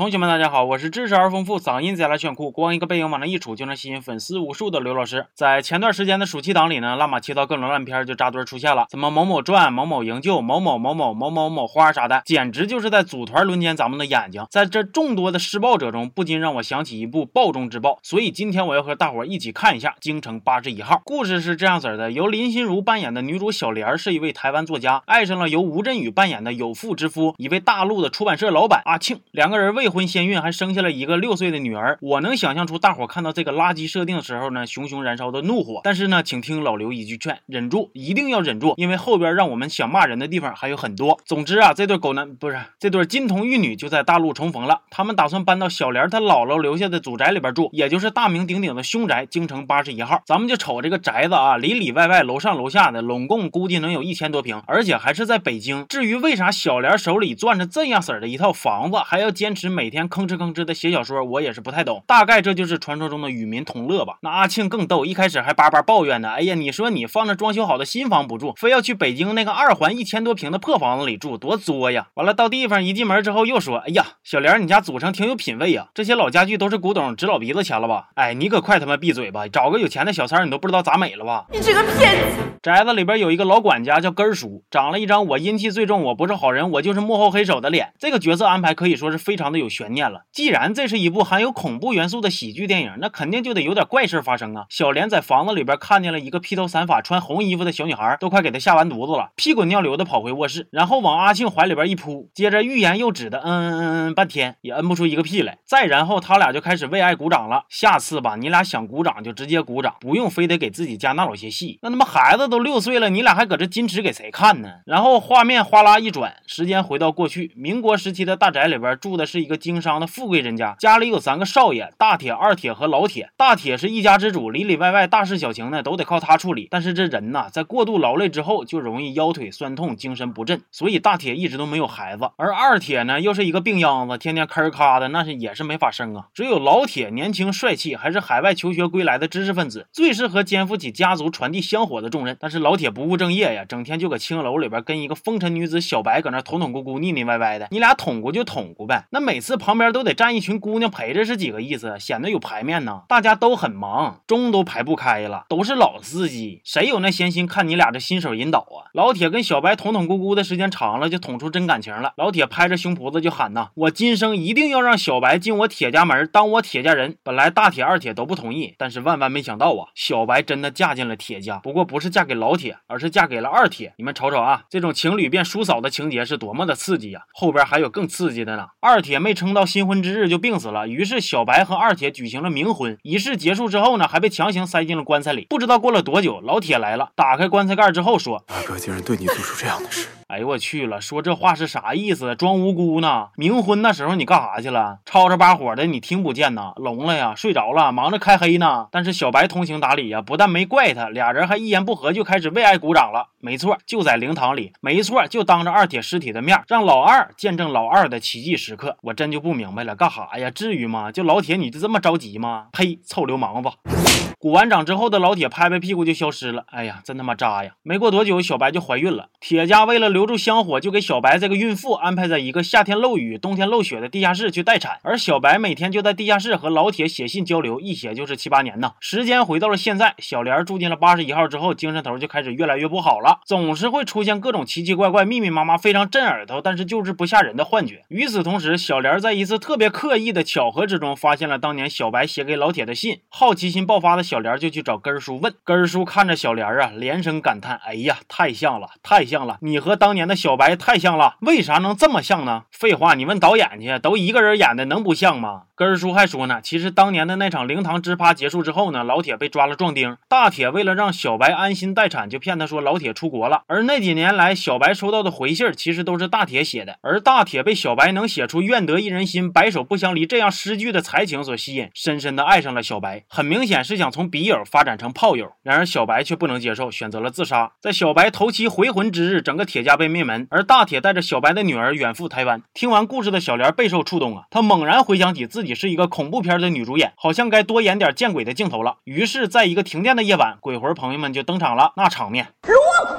同学们，大家好，我是知识而丰富、嗓音贼拉炫酷、光一个背影往那一杵就能吸引粉丝无数的刘老师。在前段时间的暑期档里呢，乱码七糟各种烂片就扎堆出现了，什么某某传、某某营救、某某某某某某某花啥的，简直就是在组团轮奸咱们的眼睛。在这众多的施暴者中，不禁让我想起一部暴中之暴。所以今天我要和大伙一起看一下《京城八十一号》。故事是这样子的：由林心如扮演的女主小莲是一位台湾作家，爱上了由吴镇宇扮演的有妇之夫，一位大陆的出版社老板阿庆，两个人未婚先孕，还生下了一个六岁的女儿。我能想象出大伙看到这个垃圾设定的时候呢，熊熊燃烧的怒火。但是呢，请听老刘一句劝，忍住，一定要忍住，因为后边让我们想骂人的地方还有很多。总之啊，这对狗男不是这对金童玉女就在大陆重逢了，他们打算搬到小莲她姥姥留下的祖宅里边住，也就是大名鼎鼎的凶宅京城八十一号。咱们就瞅这个宅子啊，里里外外楼上楼下的，拢共估计能有一千多平，而且还是在北京。至于为啥小莲手里攥着这样式的一套房子，还要坚持每天吭哧吭哧的写小说，我也是不太懂。大概这就是传说中的与民同乐吧。那阿庆更逗，一开始还叭叭抱怨呢。哎呀，你说你放着装修好的新房不住，非要去北京那个二环一千多平的破房子里住，多作呀！完了到地方一进门之后又说，哎呀，小莲，你家祖上挺有品位呀，这些老家具都是古董，值老鼻子钱了吧？哎，你可快他妈闭嘴吧！找个有钱的小三，你都不知道咋美了吧？你这个骗子！宅子里边有一个老管家叫根儿叔，长了一张我阴气最重，我不是好人，我就是幕后黑手的脸。这个角色安排可以说是非常的有悬念了。既然这是一部含有恐怖元素的喜剧电影，那肯定就得有点怪事发生啊！小莲在房子里边看见了一个披头散发、穿红衣服的小女孩，都快给她吓完犊子了，屁滚尿流的跑回卧室，然后往阿庆怀里边一扑，接着欲言又止的嗯嗯嗯嗯半天也摁不出一个屁来。再然后他俩就开始为爱鼓掌了。下次吧，你俩想鼓掌就直接鼓掌，不用非得给自己加那老些戏。那他妈孩子都六岁了，你俩还搁这矜持给谁看呢？然后画面哗啦一转，时间回到过去，民国时期的大宅里边住的是一个经商的富贵人家，家里有三个少爷，大铁、二铁和老铁。大铁是一家之主，里里外外大事小情呢都得靠他处理。但是这人呐，在过度劳累之后就容易腰腿酸痛、精神不振，所以大铁一直都没有孩子。而二铁呢，又是一个病秧子，天天吭儿咔的，那是也是没法生啊。只有老铁年轻帅气，还是海外求学归来的知识分子，最适合肩负起家族传递香火的重任。但是老铁不务正业呀，整天就搁青楼里边跟一个风尘女子小白搁那捅捅咕咕、腻腻歪歪的。你俩捅咕就捅咕呗，那每每次旁边都得站一群姑娘陪着，是几个意思？显得有排面呢。大家都很忙，钟都排不开了，都是老司机，谁有那闲心看你俩这新手引导啊？老铁跟小白捅捅咕咕的时间长了，就捅出真感情了。老铁拍着胸脯子就喊呐：“我今生一定要让小白进我铁家门，当我铁家人。”本来大铁、二铁都不同意，但是万万没想到啊，小白真的嫁进了铁家。不过不是嫁给老铁，而是嫁给了二铁。你们瞅瞅啊，这种情侣变叔嫂的情节是多么的刺激呀！后边还有更刺激的呢。二铁没被撑到新婚之日就病死了，于是小白和二铁举行了冥婚。仪式结束之后呢，还被强行塞进了棺材里。不知道过了多久，老铁来了，打开棺材盖之后说：“大哥竟然对你做出这样的事。”哎呦我去了，说这话是啥意思？装无辜呢？冥婚那时候你干啥去了？吵吵把火的，你听不见呐？聋了呀？睡着了？忙着开黑呢？但是小白通情达理呀，不但没怪他，俩人还一言不合就开始为爱鼓掌了。没错，就在灵堂里，没错，就当着二铁尸体的面，让老二见证老二的奇迹时刻。我真就不明白了，干啥呀？至于吗？就老铁你就这么着急吗？呸，臭流氓子！鼓完掌之后的老铁拍拍屁股就消失了。哎呀，真他妈渣呀！没过多久，小白就怀孕了。铁家为了留住香火，就给小白这个孕妇安排在一个夏天漏雨、冬天漏雪的地下室去待产。而小白每天就在地下室和老铁写信交流，一写就是七八年呢。时间回到了现在，小莲住进了八十一号之后，精神头就开始越来越不好了，总是会出现各种奇奇怪怪、密密麻麻、非常震耳朵，但是就是不吓人的幻觉。与此同时，小莲在一次特别刻意的巧合之中，发现了当年小白写给老铁的信。好奇心爆发的小莲就去找根儿叔问。根儿叔看着小莲啊，连声感叹：“哎呀，太像了，太像了！你和当年的小白太像了，为啥能这么像呢？”废话，你问导演去，都一个人演的，能不像吗？根叔还说呢，其实当年的那场灵堂支趴结束之后呢，老铁被抓了壮丁，大铁为了让小白安心待产，就骗他说老铁出国了。而那几年来，小白收到的回信其实都是大铁写的，而大铁被小白能写出愿得一人心，白首不相离这样诗句的才情所吸引，深深的爱上了小白。很明显是想从笔友发展成炮友，然而小白却不能接受，选择了自杀。在小白头七回魂之日，整个铁家被灭门，而大铁带着小白的女儿远赴台湾。听完故事的小莲备受触动啊，她猛然回想起自己是一个恐怖片的女主演，好像该多演点见鬼的镜头了。于是，在一个停电的夜晚，鬼魂朋友们就登场了，那场面。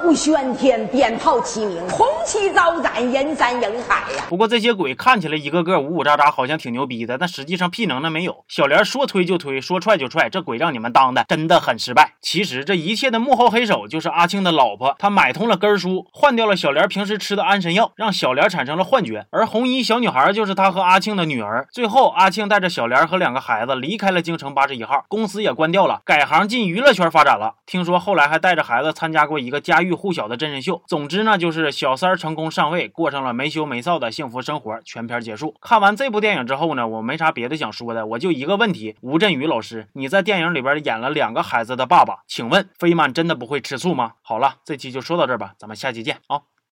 不喧天，鞭炮齐鸣，红旗招展，人山人海呀。不过这些鬼看起来一个个呜呜喳喳，好像挺牛逼的，但实际上屁能耐没有。小莲说推就推，说踹就踹，这鬼让你们当的真的很失败。其实这一切的幕后黑手就是阿庆的老婆，她买通了根叔，换掉了小莲平时吃的安神药，让小莲产生了幻觉。而红衣小女孩就是她和阿庆的女儿。最后，阿庆带着小莲和两个孩子离开了京城八十一号，公司也关掉了，改行进娱乐圈发展了。听说后来还带着孩子参加过一个家喻户晓的真人秀。总之呢，就是小三儿成功上位，过上了没羞没臊的幸福生活。全片结束。看完这部电影之后呢，我没啥别的想说的，我就一个问题：吴镇宇老师，你在电影里边演了两个孩子的爸爸，请问飞曼真的不会吃醋吗？好了，这期就说到这儿吧，咱们下期见啊。